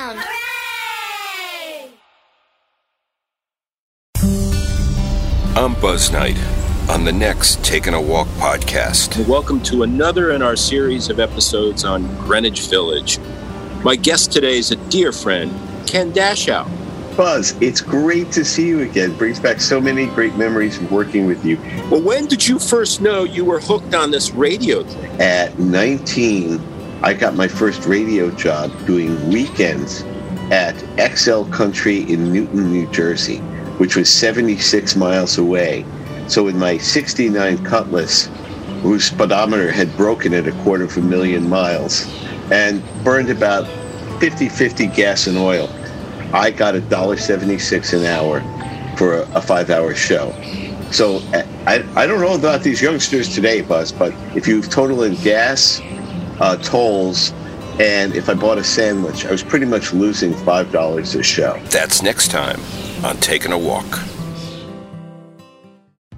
Playground. I'm Buzz Knight on the next Taking a Walk podcast. Welcome to another in our series of episodes on Greenwich Village. My guest today is a dear friend, Ken Dashow. Buzz, it's great to see you again. Brings back so many great memories of working with you. Well, when did you first know you were hooked on this radio thing? At 19, I got my first radio job doing weekends at XL Country in Newton, New Jersey, which was 76 miles away. So with my 69 Cutlass, whose speedometer had broken at a quarter of a million miles and burned about 50-50 gas and oil, I got a dollar seventy-six an hour for a, five-hour show. So I, I don't know about these youngsters today, Buzz, but if you total in gas, uh, tolls, and if I bought a sandwich, I was pretty much losing five dollars a show. That's next time on Taking a Walk.